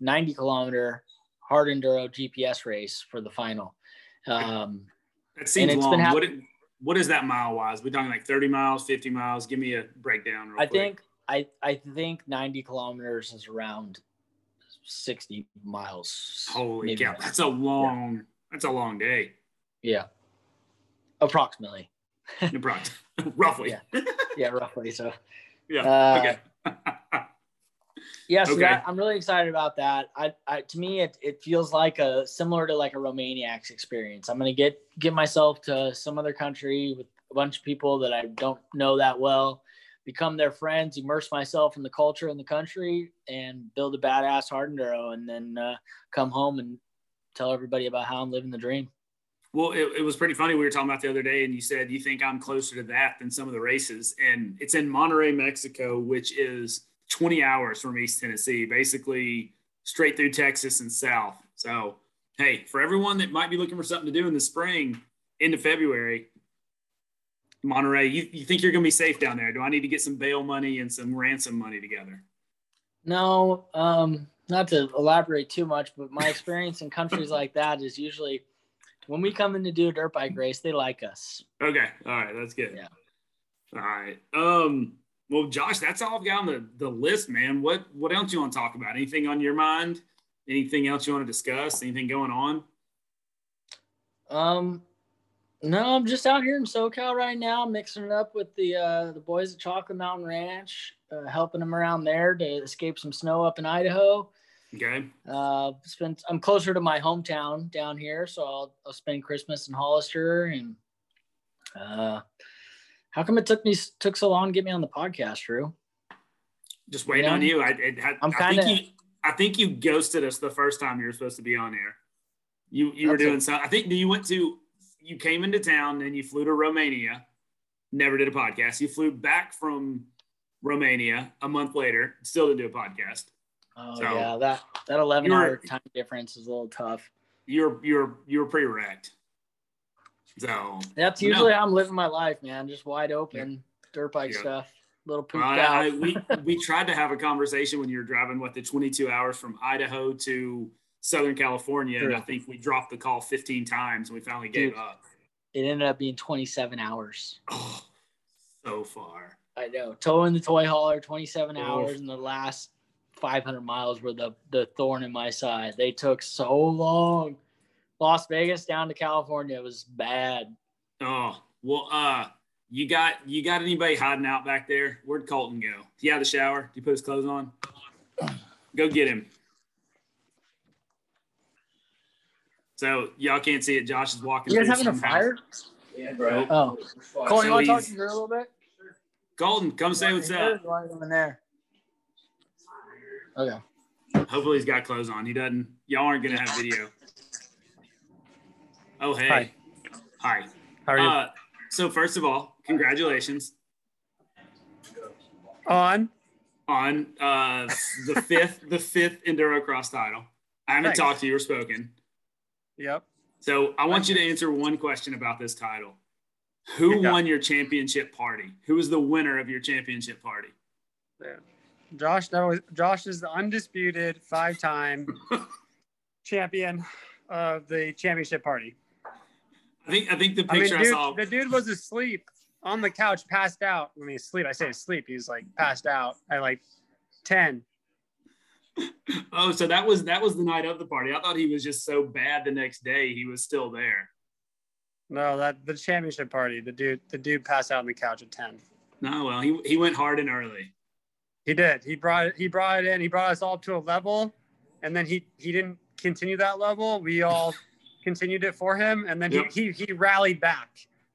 C: 90 kilometer hard enduro GPS race for the final. Um,
B: That seems long.
C: been hap-
B: what, what is that mile wise? We're talking like 30 miles, 50 miles? Give me a breakdown. Real
C: I
B: quick.
C: think I I think 90 kilometers is around 60 miles.
B: Holy cow, that's a long. That's a long day.
C: Yeah, approximately.
B: Approx- Roughly.
C: Yeah. Yeah, roughly. So
B: Yeah.
C: Uh,
B: okay.
C: yeah, so
B: Okay.
C: that, I'm really excited about that. I, I to me it, it feels like a similar to like a Romaniacs experience. I'm gonna get get myself to some other country with a bunch of people that I don't know that well, become their friends, immerse myself in the culture in the country, and build a badass hard enduro, and then uh, come home and tell everybody about how I'm living the dream.
B: Well, it, it was pretty funny. We were talking about the other day, and you said you think I'm closer to that than some of the races. And it's in Monterrey, Mexico, which is 20 hours from East Tennessee, basically straight through Texas and south. So, hey, for everyone that might be looking for something to do in the spring into February, Monterrey, you, you think you're going to be safe down there? Do I need to get some bail money and some ransom money together?
C: No, um, not to elaborate too much, but my experience in countries like that is usually when we come in to do a dirt bike race, they like us.
B: Okay. All right. That's good.
C: Yeah.
B: All right. Um, well, Josh, that's all I've got on the, the list, man. What what else you want to talk about? Anything on your mind? Anything else you want to discuss? Anything going on?
C: Um, no, I'm just out here in SoCal right now, mixing it up with the uh, the boys at Chocolate Mountain Ranch, uh, helping them around there to escape some snow up in Idaho.
B: Okay.
C: Uh, spent I'm closer to my hometown down here, so I'll, I'll spend Christmas in Hollister. And uh, how come it took me took so long to get me on the podcast, Drew?
B: Just waiting
C: Yeah.
B: on you. I, I,
C: I'm
B: think
C: kinda-
B: you I think you ghosted us the first time you were supposed to be on here. You you were doing
C: a-
B: some I think you went to you came into town and you flew to Romania, never did a podcast. You flew back from Romania a month later, still didn't do a podcast.
C: Oh
B: So-
C: yeah, that that 11 hour time difference is a little tough.
B: You're you're you're pretty wrecked. So
C: That's
B: No.
C: usually how I'm living my life, man. Just wide open, dirt bike
B: Yeah.
C: stuff, little pooped out.
B: I, we we tried to have a conversation when you were driving what the 22 hours from Idaho to Southern California, and I think we dropped the call 15 times and we finally gave
C: Dude.
B: up.
C: it ended up being 27 hours.
B: Oh, so far.
C: I know. Towing the toy hauler, 27
B: Oof.
C: hours, and the last 500 miles were the the thorn in my side. They took so long. Las Vegas down to California was bad.
B: Oh well, uh, you got you got anybody hiding out back there? Where'd Colton go? He out of the shower? Did he put his clothes on? Go get him. So y'all can't see it. Josh is walking.
C: You guys
B: through
C: having a
B: some house.
C: fire?
D: Yeah, bro.
C: Oh, Colin, you want to talk
B: he's-
C: to Drew a little bit?
B: Colton, come say what's up.
C: Why are in there? Okay.
B: Hopefully he's got clothes on. He doesn't. Y'all aren't gonna have video. Oh hey.
C: Hi.
B: Hi.
C: How are you?
B: Uh, so first of all, congratulations
D: On.
B: on uh, the fifth the fifth enduro cross title. I haven't
D: Thanks.
B: talked to you or spoken.
D: Yep.
B: So I want you to answer one question about this title. Who won your championship party? Who was the winner of your championship party?
D: Josh, that was Josh is the undisputed five-time champion of the championship party.
B: I think I think the picture
D: I mean,
B: picture I,
D: dude,
B: saw.
D: the dude was asleep on the couch, passed out. I mean, asleep. I say asleep. He was like passed out at like ten.
B: Oh, so that was that was the night of the party. I thought he was just so bad the next day he was still there.
D: No, that the championship party. The dude, the dude passed out on the couch at ten.
B: No, well, he he went hard and early.
D: He did. He brought it. He brought it in. He brought us all up to a level, and then he he didn't continue that level. We all continued it for him, and then
B: Yep.
D: he, he he rallied back.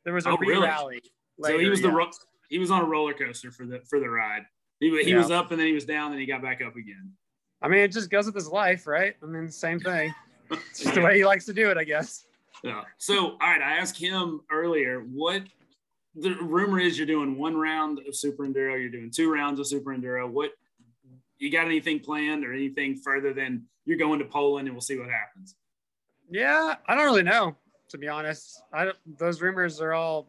D: There was a
B: Oh, really?
D: re-rally.
B: so he was the
D: yeah.
B: ro- he was on a roller coaster for the for the ride. He, he
D: Yeah.
B: was up and then he was down and he got back up again.
D: I mean, it just goes with his life, right? I mean, same thing. It's just the way he likes to do it, I guess.
B: Yeah. So, all right, I asked him earlier what the rumor is you're doing one round of Super Enduro, you're doing two rounds of Super Enduro. What you got anything planned or anything further than you're going to Poland and we'll see what happens?
D: Yeah, I don't really know, to be honest. I don't, those rumors are all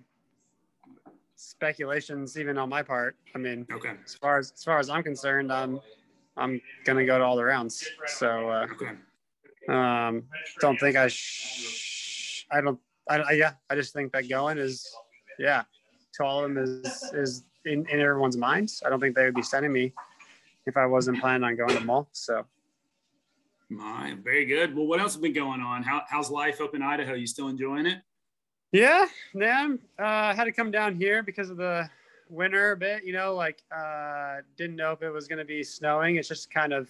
D: speculations, even on my part. I mean,
B: Okay.
D: as far as as far as I'm concerned, I'm I'm gonna go to all the rounds. So uh,
B: Okay.
D: um, don't think I sh- I don't I, I yeah I just think that going is yeah to all of them is is in, in everyone's minds. I don't think they would be sending me if I wasn't planning on going to them all. So
B: My, very good. Well, what else has been going on? How, how's life up in Idaho? You still enjoying it?
D: Yeah, man. Uh, I had to come down here because of the winter a bit. You know, like uh, didn't know if it was going to be snowing. It's just kind of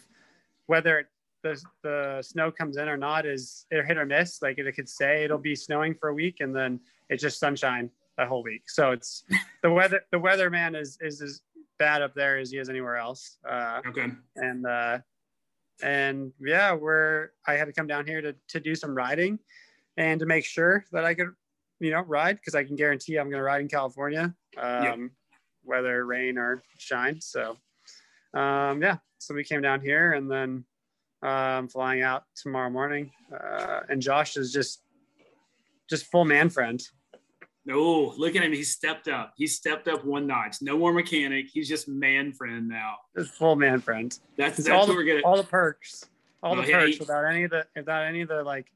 D: whether it, the the snow comes in or not is it hit or miss. Like it could say it'll be snowing for a week and then it's just sunshine that whole week. So it's the weather. The weather man is is as bad up there as he is anywhere else. Uh,
B: Okay.
D: and uh, and yeah, we're I had to come down here to to do some riding, and to make sure that I could, you know, ride because I can guarantee I'm going to ride in California, um, whether rain or shine. So, um, yeah, so we came down here, and then um, flying out tomorrow morning. Uh, and Josh is just just full man friend.
B: Oh, look at him. He stepped up. He stepped up one notch. No more mechanic. He's just man friend now.
D: Just full man friend.
B: That's that's
D: all
B: what we're
D: the,
B: gonna.
D: all the perks, all
B: Oh,
D: the
B: yeah,
D: perks
B: he-
D: without any of the without any of the like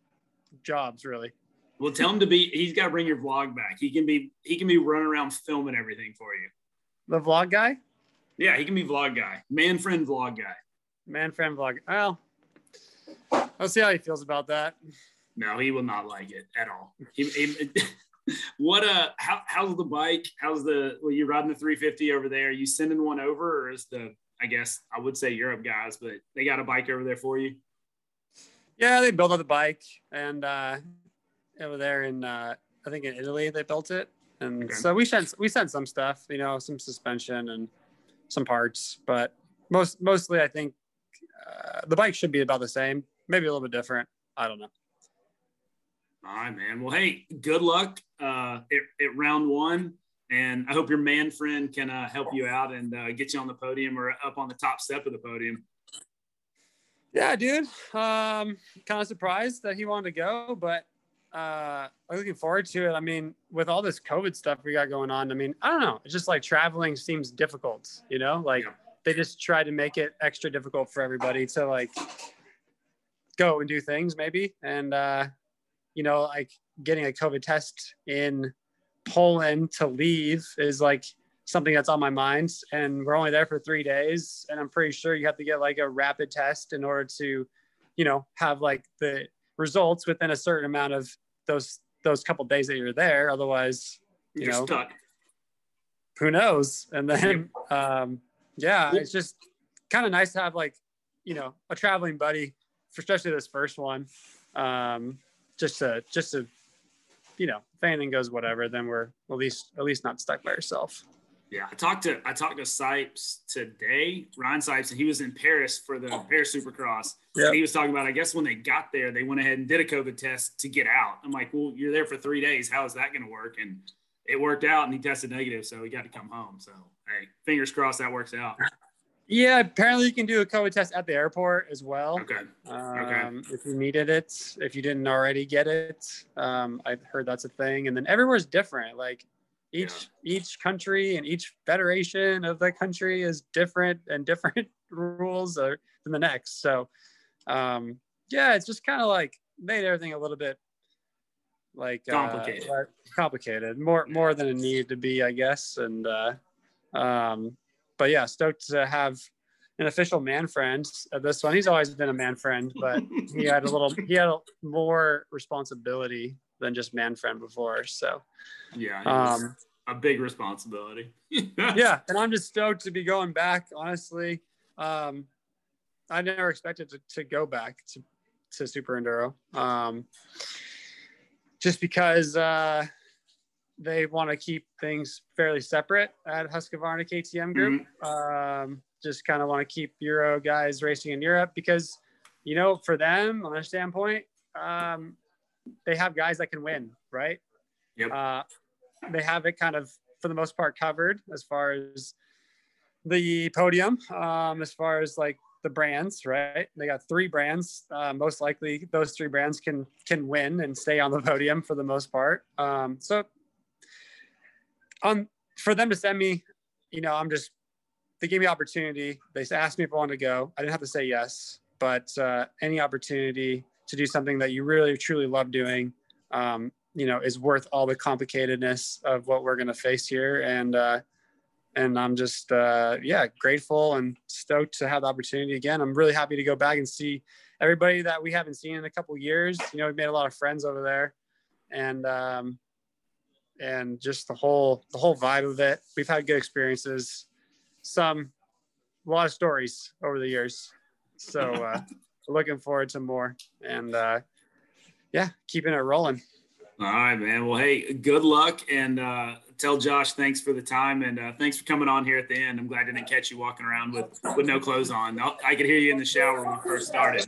D: jobs really.
B: Well, tell him to be. He's got to bring your vlog back. He can be. He can be running around filming everything for you.
D: The vlog guy.
B: Yeah, he can be vlog guy, man friend vlog guy.
D: Man friend vlog. Well, I'll see how he feels about that.
B: No, he will not like it at all. He, he- what uh? How, how's the bike? How's the? Well, you're riding the 350 over there? Are you sending one over, or is the? I guess I would say Europe guys, but they got a bike over there for you.
D: Yeah, they built the bike and uh over there in uh I think in Italy they built it. And
B: Okay.
D: so we sent we sent some stuff, you know, some suspension and some parts, but most mostly I think uh, the bike should be about the same, maybe a little bit different. I don't know.
B: All right, man. Well, hey, good luck uh, at, at round one. And I hope your man friend can uh, help you out and uh, get you on the podium or up on the top step of the podium.
D: Yeah, dude. Um, kind of surprised that he wanted to go, but uh, I'm looking forward to it. I mean, with all this COVID stuff we got going on, I mean, I don't know. It's just like traveling seems difficult, you know? Like
B: Yeah.
D: they just try to make it extra difficult for everybody to like go and do things, maybe. And uh, you know, like getting a COVID test in Poland to leave is like something that's on my mind. And we're only there for three days. And i'm pretty sure you have to get like a rapid test in order to you know have like the results within a certain amount of those those couple days that you're there. Otherwise You
B: You're
D: know.
B: stuck.
D: who knows? And then um yeah it's just kind of nice to have like you know a traveling buddy for especially this first one. Um just to just to you know if anything goes whatever then we're at least at least not stuck by yourself
B: Yeah, I talked to I talked to Sipes today, Ryan Sipes, and he was in Paris for the Paris Supercross.
D: Yeah.
B: And he was talking about, I guess when they got there, they went ahead and did a COVID test to get out. I'm like, well, you're there for three days. How is that going to work? And it worked out, and he tested negative, so he got to come home. So hey, fingers crossed that works out.
D: Yeah, apparently you can do a COVID test at the airport as well.
B: Okay.
D: Um, If you needed it, if you didn't already get it, um, I've heard that's a thing. And then everywhere's different. Like each each country and each federation of the country is different and different rules are than the next. So um, yeah, it's just kind of like made everything a little bit like uh,
B: Complicated.
D: like, complicated, more more than it needed to be, I guess. And uh, um, but yeah, stoked to have an official man friend at this one. He's always been a man friend, but he had a little he had a, more responsibility than just man friend before. So
B: Yeah.
D: um,
B: a big responsibility.
D: yeah, and I'm just stoked to be going back. Honestly, um, I never expected to, to go back to, to Super Enduro, um, just because uh, they want to keep things fairly separate at Husqvarna KTM Group. Um, just kind of want to keep Euro guys racing in Europe because, you know, for them on their standpoint, um, they have guys that can win, right?
B: Yep.
D: Uh, they have it kind of for the most part covered as far as the podium, um, as far as like the brands, right? They got three brands. Uh, most likely, those three brands can can win and stay on the podium for the most part. Um, so, on for them to send me, you know, I'm just they gave me opportunity. They asked me if I wanted to go. I didn't have to say yes, but uh, any opportunity to do something that you really truly love doing, um, you know, is worth all the complicatedness of what we're going to face here. And uh, and I'm just uh, yeah grateful and stoked to have the opportunity again. I'm really happy to go back and see everybody that we haven't seen in a couple years. You know, we've made a lot of friends over there, and um, and just the whole the whole vibe of it. We've had good experiences, some a lot of stories over the years. So uh, looking forward to more, and uh, yeah, keeping it rolling.
B: All right, man. Well, hey, good luck and uh, tell Josh thanks for the time and uh, thanks for coming on here at the end. I'm glad I didn't catch you walking around with with no clothes on. I, I could hear you in the shower when we first started.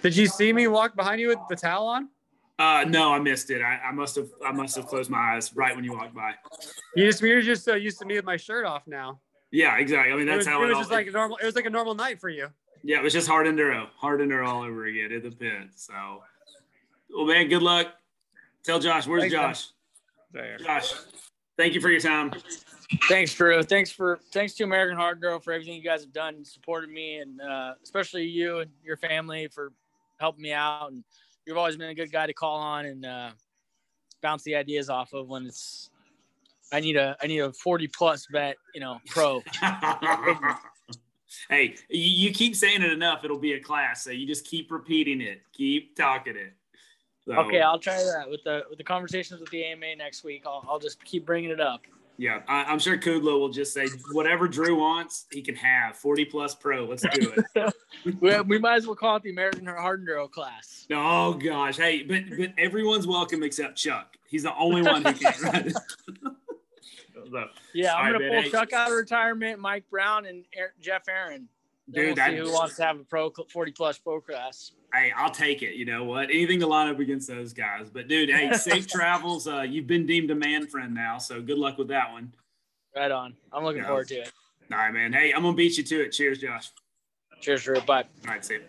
D: Did you see me walk behind you with the towel on?
B: Uh, no, I missed it. I, I must have I must have closed my eyes right when you walked by.
D: You just you're just so used to me with my shirt off now.
B: Yeah, exactly. I mean,
D: It
B: that's
D: was,
B: how
D: it
B: it,
D: was
B: all,
D: just like a normal. It was like a normal night for you.
B: Yeah, it was just hard enduro, hard enduro all over again in the pit. So, well, man, good luck. Tell Josh, where's
D: Thanks, man.
B: Josh?
D: There.
B: Josh, thank you for your time.
C: Thanks, Drew. Thanks for thanks to American Hard Girl for everything you guys have done, and supported me, and uh, especially you and your family for helping me out. And you've always been a good guy to call on and uh, bounce the ideas off of when it's. I need a I need a forty plus bet, you know, pro.
B: hey, you, you keep saying it enough, it'll be a class. So you just keep repeating it, keep talking it. So,
C: Okay, I'll try that with the with the conversations with the AMA next week. I'll, I'll just keep bringing it up.
B: Yeah, I, I'm sure Kudlow will just say whatever Drew wants, he can have 40 plus pro. Let's do it.
C: we, we might as well call it the American Hard Enduro class.
B: oh gosh, hey, but but everyone's welcome except Chuck. He's the only one who can't. So,
C: Yeah, I'm
B: right,
C: gonna
B: man,
C: pull
B: hey.
C: Chuck out of retirement, Mike Brown, and Jeff Aaron.
B: Dude,
C: we'll who wants to have a pro 40 plus pro class.
B: hey, I'll take it. You know what? Anything to line up against those guys. But dude, hey, safe travels. Uh, you've been deemed a man friend now, so good luck with that one.
C: Right on. I'm looking
B: Yeah.
C: forward to it.
B: All right, man. Hey, I'm gonna beat you to it. Cheers, Josh.
C: Cheers, Drew. Bye.
B: All right, see you.